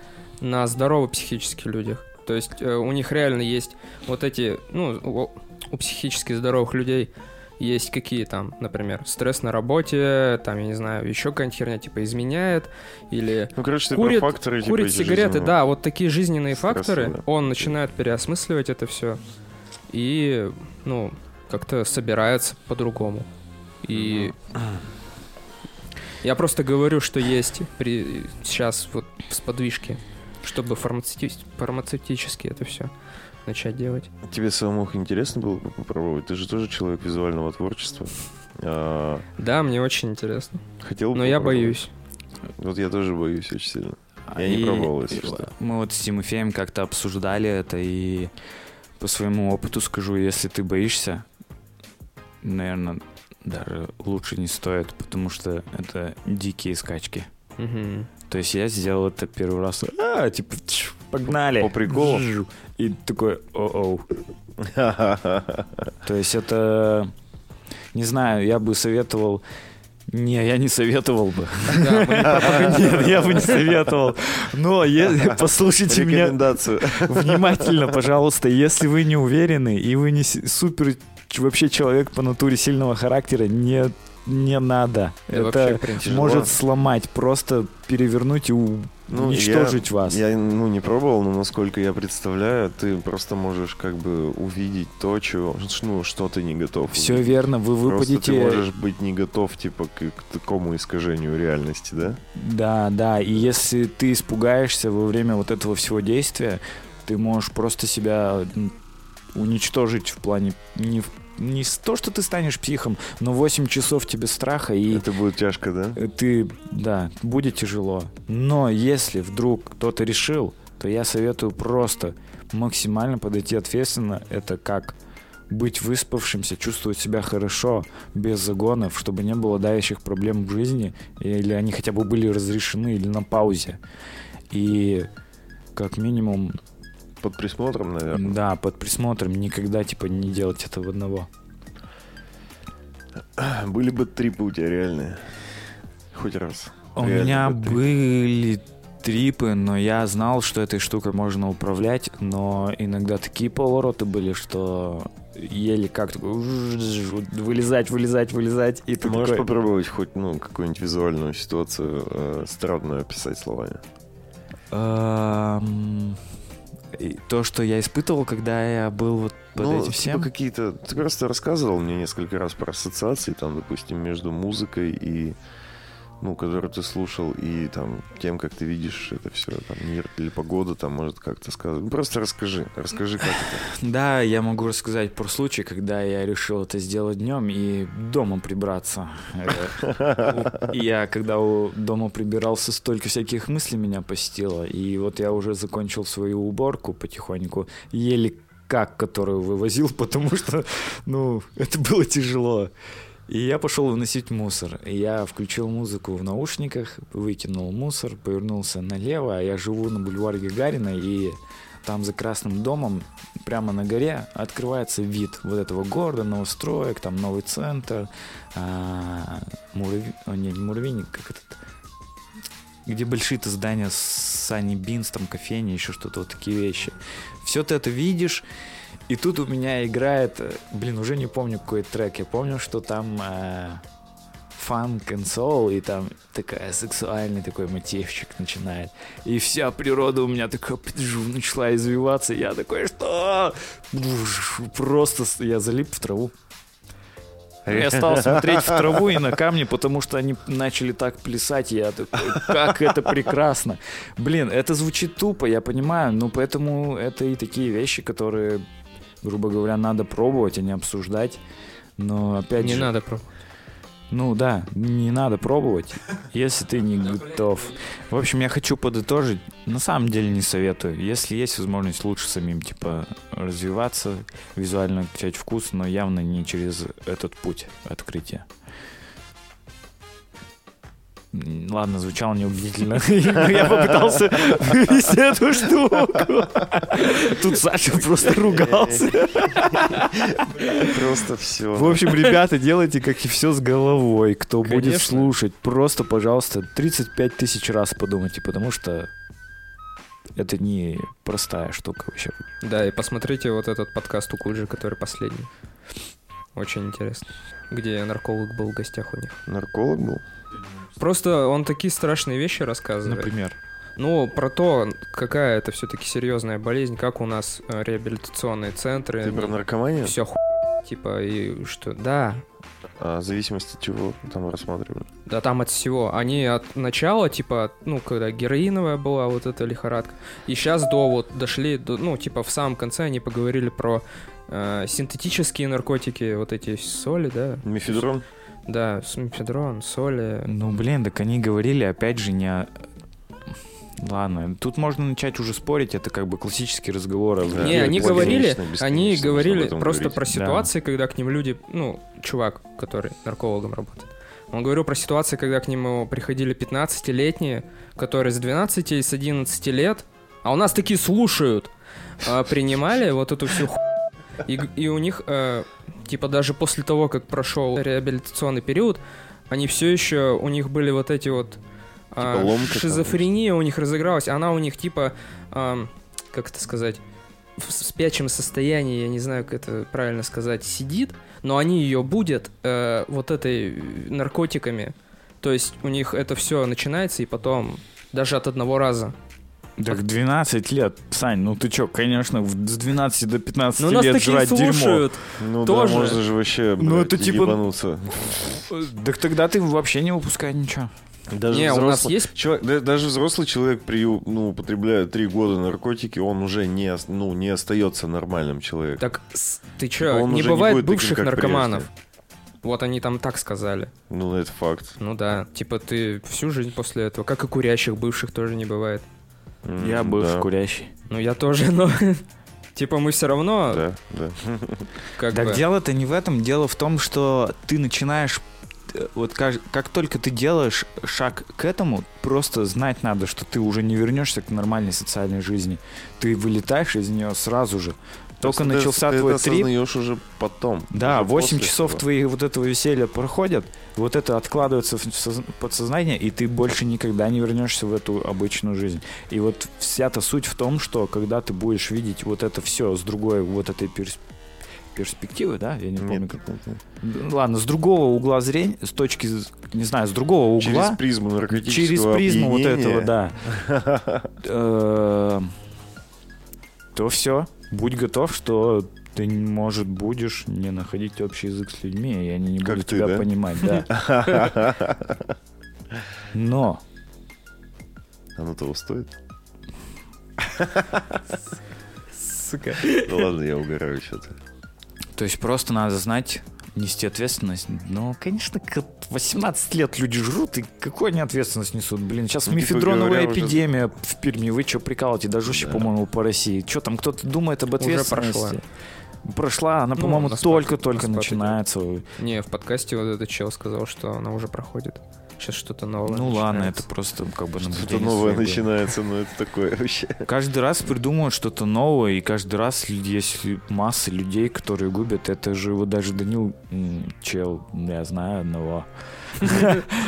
на здоровых психических людях. То есть э, у них реально есть вот эти, ну, у, у психически здоровых людей есть какие там, например, стресс на работе, там, я не знаю, еще какая-нибудь херня, типа, изменяет, или Ну, короче, ты курит, факторы, типа, курит сигареты, жизненные. да, вот такие жизненные Стрессы, факторы, да. он начинает переосмысливать это все и, ну, как-то собирается по-другому. И я просто говорю, что есть при... сейчас вот сподвижки, чтобы фармацевти... фармацевтически это все начать делать. Тебе самому интересно было бы попробовать? Ты же тоже человек визуального творчества. А, Да, мне очень интересно. хотел бы Но я боюсь. Вот я тоже боюсь очень сильно. Я не И- пробовал, если и что. Мы вот с Тимофеем как-то обсуждали это, и по своему опыту скажу, если ты боишься, наверное, даже лучше не стоит, потому что это дикие скачки. Мгм. То есть я сделал это первый раз, а, типа, погнали. По приколу? И такой, о-оу. То есть это, не знаю, я бы советовал... Не, я не советовал бы. Нет, я бы не советовал. Но послушайте меня внимательно, пожалуйста. Если вы не уверены и вы не супер вообще человек по натуре сильного характера, не, не надо. Это Это может сломать, просто перевернуть и у- Ну, уничтожить я- вас. Я, ну, не пробовал, но насколько я представляю, ты просто можешь как бы увидеть то, чего, ну, что ты не готов Все увидеть. верно, вы Просто ты выпадете... можешь быть не готов, типа, к, к такому искажению реальности, да? Да, да, и если ты испугаешься во время вот этого всего действия, ты можешь просто себя уничтожить в плане не, в- не то, что ты станешь психом, но 8 часов тебе страха, и Это будет тяжко, да? э, ты, да, будет тяжело. Но если вдруг кто-то решил, то я советую просто максимально подойти ответственно. Это как быть выспавшимся, чувствовать себя хорошо, без загонов, чтобы не было давящих проблем в жизни, или они хотя бы были разрешены, или на паузе. И как минимум, Под присмотром, наверное. да, под присмотром никогда типа не делать этого одного. Были бы трипы у тебя реальные. Хоть раз. У Реально меня бы были трипы, но я знал, что этой штукой можно управлять, но иногда такие повороты были, что еле как вылезать, вылезать, вылезать, и Ты ты можешь такой... попробовать хоть, ну, какую-нибудь визуальную ситуацию э, странную описать словами? То, что я испытывал, когда я был вот под ну, этим типа всем. какие-то... Ты просто рассказывал мне несколько раз про ассоциации, там, допустим, между музыкой и ну, которую ты слушал, и там тем, как ты видишь это все, там, мир или погода, там, может, как-то сказать. Ну, просто расскажи, расскажи, как это. Да, я могу рассказать про случай, когда я решил это сделать днем и дома прибраться. Я, когда у дома прибирался, столько всяких мыслей меня посетило. И вот я уже закончил свою уборку потихоньку, еле как, которую вывозил, потому что, ну, это было тяжело. И я пошел выносить мусор. И я включил музыку в наушниках, выкинул мусор, повернулся налево. А я живу на бульваре Гагарина, и там за Красным домом, прямо на горе, открывается вид вот этого города, новостроек, там новый центр, а, не, не муравейник, как этот, где большие-то здания с Сани Бинс, там кофейни, еще что-то, вот такие вещи. Все ты это видишь, и тут у меня играет, э, блин, уже не помню какой трек, я помню, что там фанк and soul, и там такая сексуальный такой мотивчик начинает. И вся природа у меня такая начала извиваться. Я такой, что? Просто я залип в траву. Я стал смотреть в траву и на камни, потому что они начали так плясать. Я такой, как это прекрасно. Блин, это звучит тупо, я понимаю, но поэтому это и такие вещи, которые, грубо говоря, надо пробовать, а не обсуждать. Но опять Не же... надо про... Ну да, не надо пробовать, если ты не готов. В общем, я хочу подытожить. На самом деле не советую. Если есть возможность, лучше самим, типа, развиваться, визуально качать вкус, но явно не через этот путь открытия. Ладно, звучало неубедительно. Но Я попытался вывести эту штуку. Тут Саша просто ругался. Просто все. В общем, ребята, делайте как и все с головой. Кто будет слушать, просто, пожалуйста, 35 тысяч раз подумайте, потому что это не простая штука вообще. Да, и посмотрите вот этот подкаст у Куджи, который последний. Очень интересно. Где нарколог был в гостях у них. Нарколог был? Просто он такие страшные вещи рассказывает. Например. Ну, про то, какая это все-таки серьезная болезнь, как у нас э, реабилитационные центры. Ты про наркоманию? Все ху... Типа, и что... Да, А зависимость от чего там рассматривали? да там от всего. Они от начала, типа, ну, когда героиновая была вот эта лихорадка, и сейчас до вот дошли, до, ну, типа, в самом конце они поговорили про э, синтетические наркотики, вот эти соли, да? Мефедрон? Да, с мефедрон, соли. Ну, блин, так они говорили, опять же, не о... Ладно, тут можно начать уже спорить, это как бы классический разговор. Да, Не, они говорили, бесконечно, они говорили просто говорить. про Да. ситуации, когда к ним люди, ну, чувак, который наркологом работает. Он говорил про ситуации, когда к нему приходили 15-летние, которые с 12 и с 11 лет, а у нас такие слушают, а, принимали вот эту всю ху... И, и у них, э, типа, даже после того, как прошел реабилитационный период, они все еще, у них были вот эти вот... Типа ломка там, шизофрения у них разыгралась, она у них, типа, ам, как это сказать, в спячем состоянии, я не знаю, как это правильно сказать, сидит, но они ее будут э, вот этой э, наркотиками. То есть у них это все начинается, и потом даже от одного раза. Так 12 лет, Сань, ну ты чё, конечно, с 12 до 15 Но Ну, нас лет жрать дерьмо. слушают. Ну Тоже. да, можно же вообще, Ну, блядь, это типа- ебануться. Так тогда ты вообще не выпускай ничего. Даже Не, у нас взрослый- есть- Человек, да- даже взрослый человек, при, ну, употребляя три года наркотики, он уже не, ну, не остается нормальным человеком. Так ты чё, Он не не бывает таким, бывших как наркоманов. Вот они там так сказали. Ну, это факт. Ну да, типа ты всю жизнь после этого, как и курящих бывших тоже не бывает. Я бывший да, курящий. Ну я тоже, но типа мы все равно Да, да. как Так бы... дело-то не в этом, дело в том, что ты начинаешь э, вот как, как только ты делаешь шаг к этому, просто знать надо, что ты уже не вернешься к нормальной социальной жизни. Ты вылетаешь из нее сразу же. Только Просто начался ты, твой ты трип. осознаешь уже потом. Да, уже 8 после часов всего. твои вот этого веселья проходят, вот это откладывается в соз- подсознание, и ты больше никогда не вернешься в эту обычную жизнь. И вот вся-то суть в том, что когда ты будешь видеть вот это все с другой вот этой перс- перспективы, да, я не помню Нет, как. нет, нет. Ну, Ладно, с другого угла зрения, с точки, не знаю, с другого угла, Через призму наркотического через призму вот опьянения. этого, да, э, то все, будь готов, что ты, может, будешь не находить общий язык с людьми, и они не Как будут ты, тебя да? понимать, да. Но Оно того стоит? Сука. Да ладно, я угораю что-то. То есть просто надо знать, нести ответственность. Ну, конечно, к 18 лет люди жрут, и какую они ответственность несут? Блин, сейчас Ну, типа мефедроновая говоря, уже- эпидемия в Перми. Вы что, прикалываете? Даже вообще, Да. по-моему, по России. Что там, кто-то думает об Уже ответственности? прошла. Прошла, она, Ну, по-моему, только-только на начинается. Не, в подкасте вот этот чел сказал, что она уже проходит. Сейчас что-то новое. Ну ладно, начинается. это просто как бы Что-то новое глаз. начинается, но это такое вообще. Каждый раз придумывают что-то новое, и каждый раз есть масса людей, которые губят. Это же вот даже Данил чел, я знаю одного,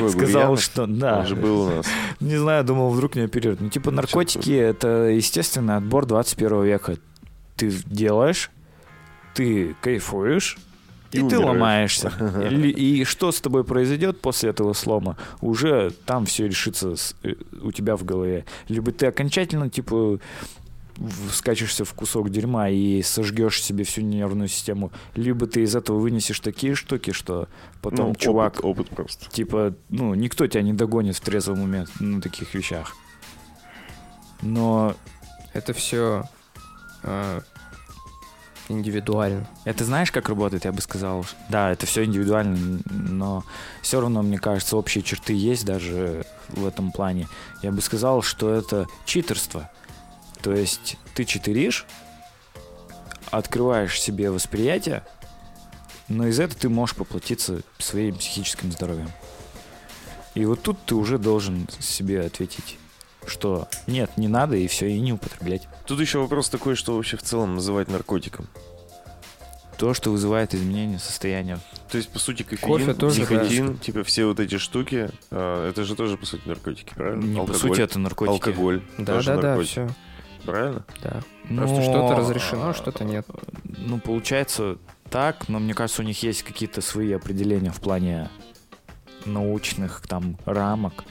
сказал, что да, Он же был у нас. не знаю, думал, вдруг не оперируют. Ну, типа, наркотики — это естественный отбор 21 века. Ты делаешь, ты кайфуешь, и, И ты умираешь. ломаешься. Или- И что с тобой произойдет после этого слома, уже там все решится с- э, у тебя в голове. Либо ты окончательно, типа, скачешься в кусок дерьма и сожгешь себе всю нервную систему, либо ты из этого вынесешь такие штуки, что потом Ну, чувак Опыт, опыт просто. типа, ну, никто тебя не догонит в трезвом уме на таких вещах. Но Это все индивидуально. это знаешь, как работает, я бы сказал. Да, это все индивидуально, но все равно, мне кажется, общие черты есть даже в этом плане. Я бы сказал, что это читерство. То есть ты читеришь, открываешь себе восприятие, но из этого ты можешь поплатиться своим психическим здоровьем. И вот тут ты уже должен себе ответить, что нет, не надо, и все, и не употреблять. Тут еще вопрос такой, что вообще в целом называть наркотиком. То, что вызывает изменение состояния. То есть, по сути, кофеин, Кофе тоже, никотин, типа все вот эти штуки, а, это же тоже, по сути, наркотики, правильно? Не по Алкоголь. сути, это наркотики. Алкоголь. Да, тоже да, да, наркотик. все. Правильно? Да. Но, Просто что-то разрешено, а что-то нет. Ну, получается так, но мне кажется, у них есть какие-то свои определения в плане научных там рамок.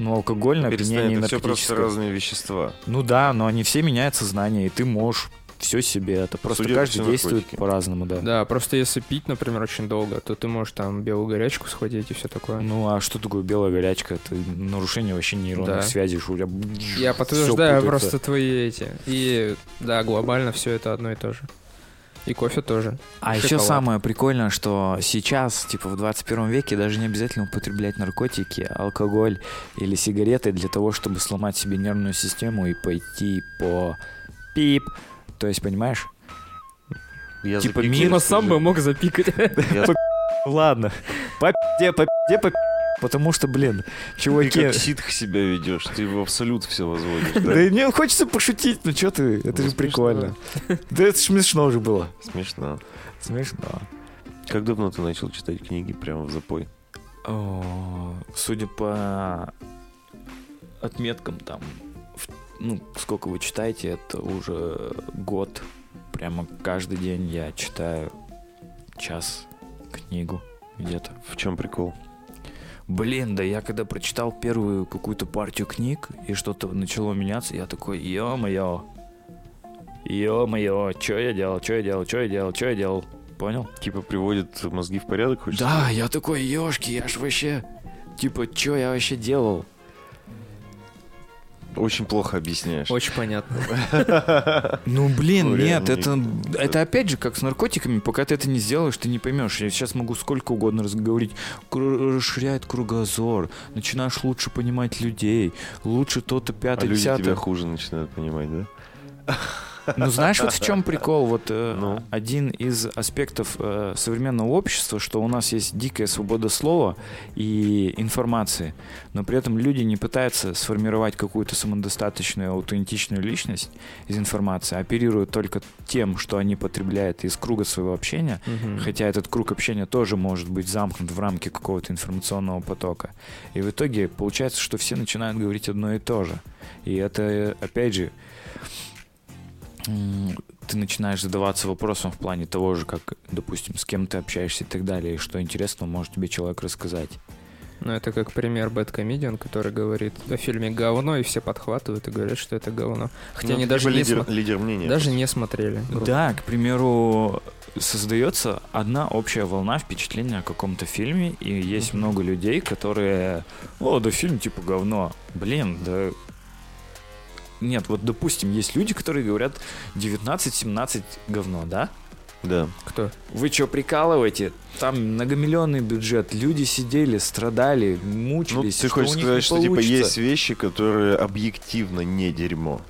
Ну, алкоголь, Перестань, опьянение это все просто наркотическое. разные вещества. Ну да, но они все меняют сознание, и ты можешь все себе. Это просто Судя каждый действует по-разному, да. Да, просто если пить, например, очень долго, то ты можешь там белую горячку схватить и все такое. Ну а что такое белая горячка? Это нарушение вообще нейронных Да. связей, что у тебя Я подтверждаю просто твои эти. И да, глобально все это одно и то же. И кофе тоже. А еще Шоколад. самое прикольное, что сейчас, типа в 21 веке, даже не обязательно употреблять наркотики, алкоголь или сигареты для того, чтобы сломать себе нервную систему и пойти по пип. То есть, понимаешь? Я Типа мир сам бы мог запикать. Ладно. По пизде, по пизде, по пизде. Потому что, блин, Ты чуваки... как ситх себя ведешь, ты в абсолют все возводишь. да? Да мне хочется пошутить, ну что ты, это Ну, же смешно. прикольно. Да это смешно уже было. Смешно. Смешно. Как давно ты начал читать книги прямо в запой? О, Судя по отметкам там, в- ну, сколько вы читаете, это уже год. Прямо каждый день я читаю час книгу где-то. В чем прикол? Блин, да я когда прочитал первую какую-то партию книг, и что-то начало меняться, я такой, ё-моё, ё-моё, что я делал, что я делал, что я делал, что я делал, понял? Типа приводит мозги в порядок, хочешь Да, я такой, ёшки, я ж вообще, типа, что я вообще делал? Очень плохо объясняешь. Очень понятно. Ну, блин, Ну, нет, это, это опять же как с наркотиками, пока ты это не сделаешь, ты не поймешь. Я сейчас могу сколько угодно разговорить. Расширяет кругозор, начинаешь лучше понимать людей, лучше то-то, А пятое, люди тебя десятое. хуже начинают понимать, да? Ну, знаешь, вот в чем прикол? Вот э, Ну. один из аспектов э, современного общества, что у нас есть дикая свобода слова и информации, но при этом люди не пытаются сформировать какую-то самодостаточную, аутентичную личность из информации, а оперируют только тем, что они потребляют из круга своего общения, Мгм. хотя этот круг общения тоже может быть замкнут в рамки какого-то информационного потока. И в итоге получается, что все начинают говорить одно и то же. И это, э, опять же, ты начинаешь задаваться вопросом в плане того же, как, допустим, с кем ты общаешься и так далее, и что интересного может тебе человек рассказать. Ну, это как пример Бэт Комедиан, который говорит о фильме говно, и все подхватывают и говорят, что это говно. Хотя Ну, они даже, не, лидер, смо- лидер мнения. даже не смотрели. Да, к примеру, создается одна общая волна впечатления о каком-то фильме, и есть Мгм. много людей, которые, о, да фильм типа говно. Блин, да... Нет, вот допустим, есть люди, которые говорят 19-17 говно, да? Да. Кто? Вы что, прикалываете? Там многомиллионный бюджет, люди сидели, страдали, Ну, мучились. ты что хочешь сказать, что типа получится. есть вещи, которые объективно не дерьмо.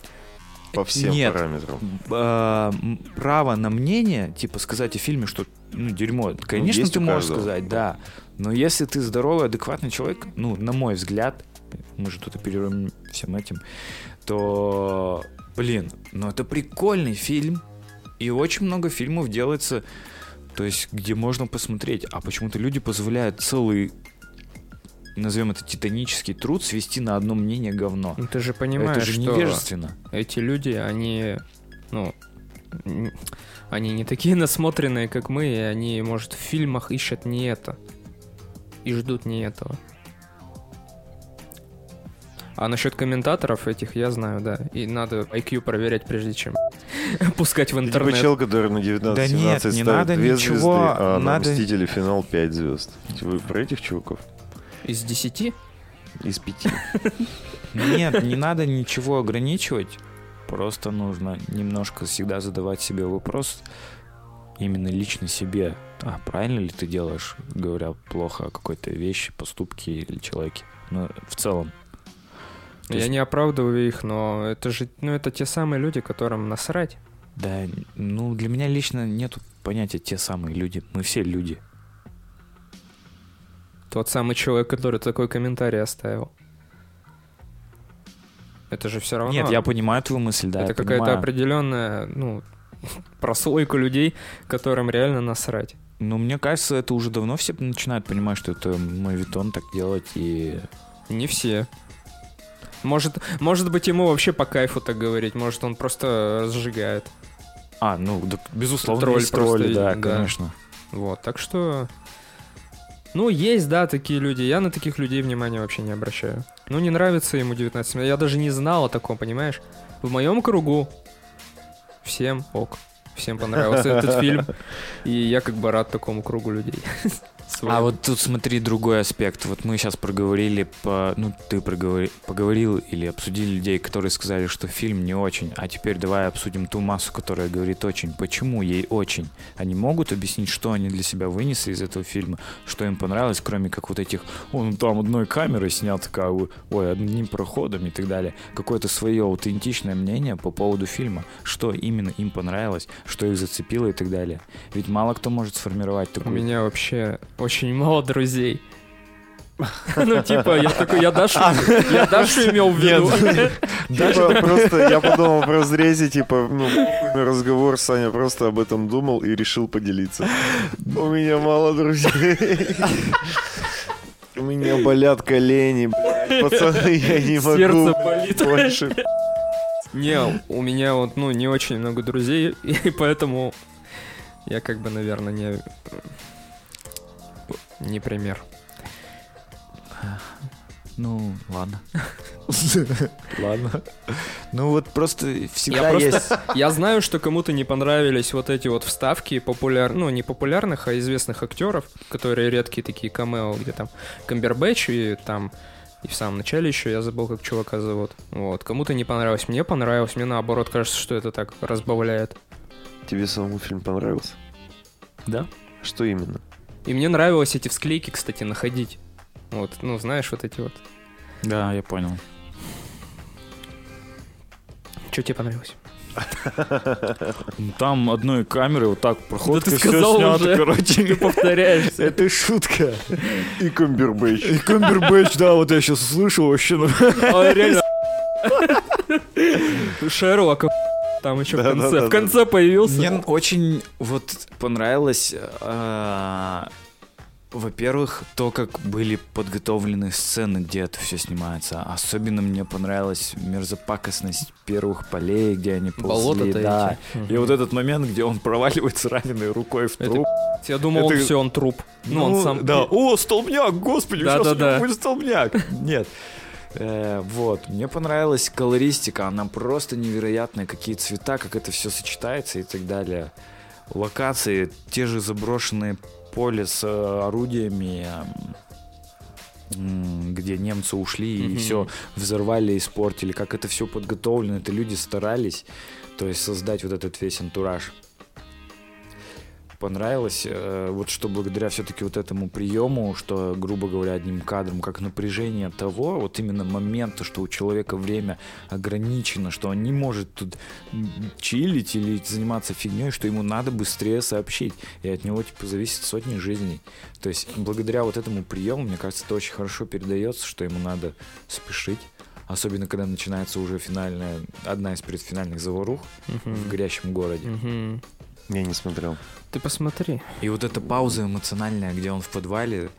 По всем Нет. параметрам. м, право на мнение, типа сказать о фильме, что ну дерьмо, конечно есть ты можешь каждого. сказать, да. Но если ты здоровый, адекватный человек, ну, на мой взгляд, мы же тут оперируем всем этим, то, блин, ну это прикольный фильм. И очень много фильмов делается, то есть, где можно посмотреть. А почему-то люди позволяют целый, назовем это титанический труд, свести на одно мнение говно. Ну, ты же понимаешь, это же что невежественно. эти люди, они, ну, они не такие насмотренные, как мы, и они, может, в фильмах ищут не это. И ждут не этого. А насчет комментаторов этих я знаю, да. И надо IQ проверять, прежде чем пускать в типа интернет. чел, который на 19-17 Да нет, не ставит надо 2 звезды, ничего, а на надо- Мстители финал 5 звезд. Вы про этих чуваков? Из 10? Из пяти. Нет, не надо ничего ограничивать. Просто нужно немножко всегда задавать себе вопрос именно лично себе. А правильно ли ты делаешь, говоря плохо о какой-то вещи, поступке или человеке? Ну, в целом. То Я есть- не оправдываю их, но это же, ну, это те самые люди, которым насрать. Да, ну, для меня лично нет понятия те самые люди. Мы все люди. Тот самый человек, который такой комментарий оставил. Это же все равно... Нет, я понимаю твою мысль, да. это какая-то определенная, ну, прослойка людей, которым реально насрать. Но мне кажется, это уже давно все начинают понимать, что это мовитон так делать, и... Не все. Может, может быть, ему вообще по кайфу так говорить, может, он просто разжигает. А, ну, да, безусловно, Тролль есть тролли, просто, да, да. конечно. Вот, так что... Ну, есть, да, такие люди. Я на таких людей внимания вообще не обращаю. Ну, не нравится ему 19 минут. Я даже не знал о таком, понимаешь? В моем кругу всем ок. Всем понравился этот фильм. И я как бы рад такому кругу людей. Своим. А вот тут смотри другой аспект. Вот мы сейчас проговорили, по, ну ты проговори, поговорил или обсудили людей, которые сказали, что фильм не очень. А теперь давай обсудим ту массу, которая говорит очень. Почему ей очень? Они могут объяснить, что они для себя вынесли из этого фильма, что им понравилось, кроме как вот этих, о, ну там одной камерой снят, как ой, одним проходом и так далее. Какое-то свое аутентичное мнение по поводу фильма, что именно им понравилось, что их зацепило и так далее. Ведь мало кто может сформировать У такую меня вообще очень мало друзей. Ну, типа, я такой, я Дашу, я Дашу имел в виду. Типа, просто я подумал в разрезе, типа, ну, на разговор, Саня просто об этом думал и решил поделиться. У меня мало друзей. У меня болят колени, пацаны, я не могу Сердце болит. больше. Не, у меня вот, ну, не очень много друзей, и поэтому я как бы, наверное, не... Не пример. Ну, ладно. Ладно. Ну вот просто всегда Я есть... просто, я знаю, что кому-то не понравились вот эти вот вставки популяр, ну не популярных, а известных актеров, которые редкие такие камео, где там Камбербэтч и там и в самом начале еще я забыл, как чувака зовут. Вот, кому-то не понравилось, мне понравилось, мне наоборот кажется, что это так разбавляет. Тебе самому фильм понравился? Да? Что именно? И мне нравилось эти всклейки, кстати, находить. Вот, ну знаешь, вот эти вот. Да, я понял. Что тебе понравилось? Ну, Там одной камерой вот так проход, ты сказал уже. короче. Ты повторяешься. Это шутка. И Камбербэтч. И Камбербэтч, да, вот я сейчас услышал вообще. ну. А, реально. Шерлока там еще в конце. Да-да-да-да. В конце появился. Мне очень вот понравилось, а, во-первых, то, как были подготовлены сцены, где это все снимается. Особенно мне понравилась мерзопакостность первых полей, где они ползли. Болото-то да. эти. И вот этот момент, где он проваливается раненой рукой в Это труп. Я думал, он Это- все, он труп. Ну, он сам... Да, о, столбняк, господи, Да, сейчас да, у него да. будет столбняк. Нет. Э, вот, мне понравилась колористика, она просто невероятная, какие цвета, как это все сочетается и так далее. Локации, те же заброшенные поле с э, орудиями, м, где немцы ушли и все взорвали, испортили, как это все подготовлено, это люди старались, то есть создать вот этот весь антураж понравилось, э, вот что благодаря все-таки вот этому приему, что, грубо говоря, одним кадром, как напряжение того, вот именно момента, что у человека время ограничено, что он не может тут чилить или заниматься фигней, что ему надо быстрее сообщить, и от него типа зависит сотни жизней. То есть благодаря вот этому приему, мне кажется, это очень хорошо передается, что ему надо спешить. Особенно, когда начинается уже финальная, одна из предфинальных заварух Мгм. в горящем городе. Мгм. Я не смотрел. Ты посмотри. И вот эта пауза эмоциональная, где он в подвале,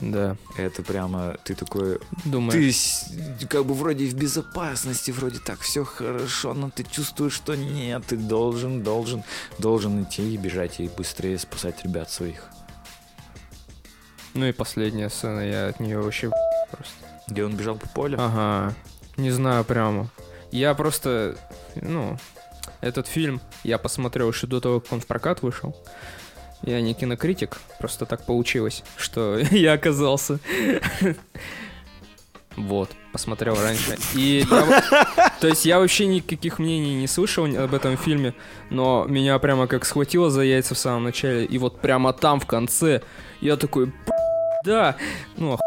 Да. это прямо ты такой, Думаю. ты как бы вроде в безопасности, вроде так все хорошо, но ты чувствуешь, что нет, ты должен, должен, должен идти и бежать и быстрее спасать ребят своих. Ну и последняя сцена, я от нее вообще просто. Где он бежал по полю? Ага. Не знаю прямо. Я просто, ну, этот фильм я посмотрел еще до того, как он в прокат вышел. Я не кинокритик, просто так получилось, что я оказался. Вот, посмотрел раньше. И я то есть я вообще никаких мнений не слышал об этом фильме, но меня прямо как схватило за яйца в самом начале, и вот прямо там в конце я такой, «Б***ь, да, ну,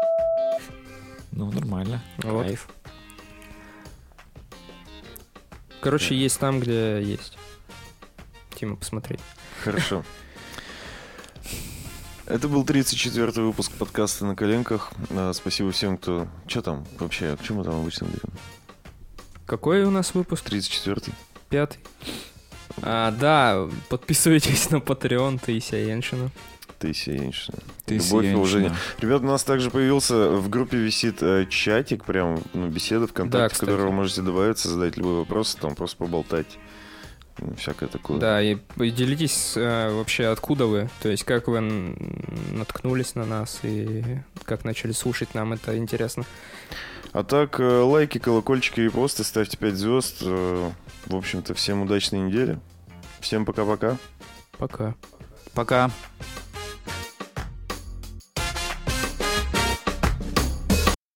Ну, нормально. Вот. Кайф. Короче, есть там, где есть. Тима, посмотри. Хорошо. Это был 34-й выпуск подкаста «На коленках». А, Спасибо всем, кто... Что там вообще? Что мы там обычно говорим? Какой у нас выпуск? 34-й. Пятый. А, да, подписывайтесь на Patreon Таисия Еншина. Таисия Еншина. Ты Любовь и уважение. Ребят, у нас также появился в группе висит э, чатик, прям ну, беседа Да, ВКонтакте, в кстати. которого вы можете добавиться, задать любой вопрос, там просто поболтать. Ну, Всякое такое. Да, и делитесь э, вообще откуда вы, то есть как вы наткнулись на нас и как начали слушать нам, это интересно. А так, э, лайки, колокольчики, репосты, ставьте 5 звезд. Э, В общем-то, всем удачной недели. Всем пока-пока. Пока. Пока.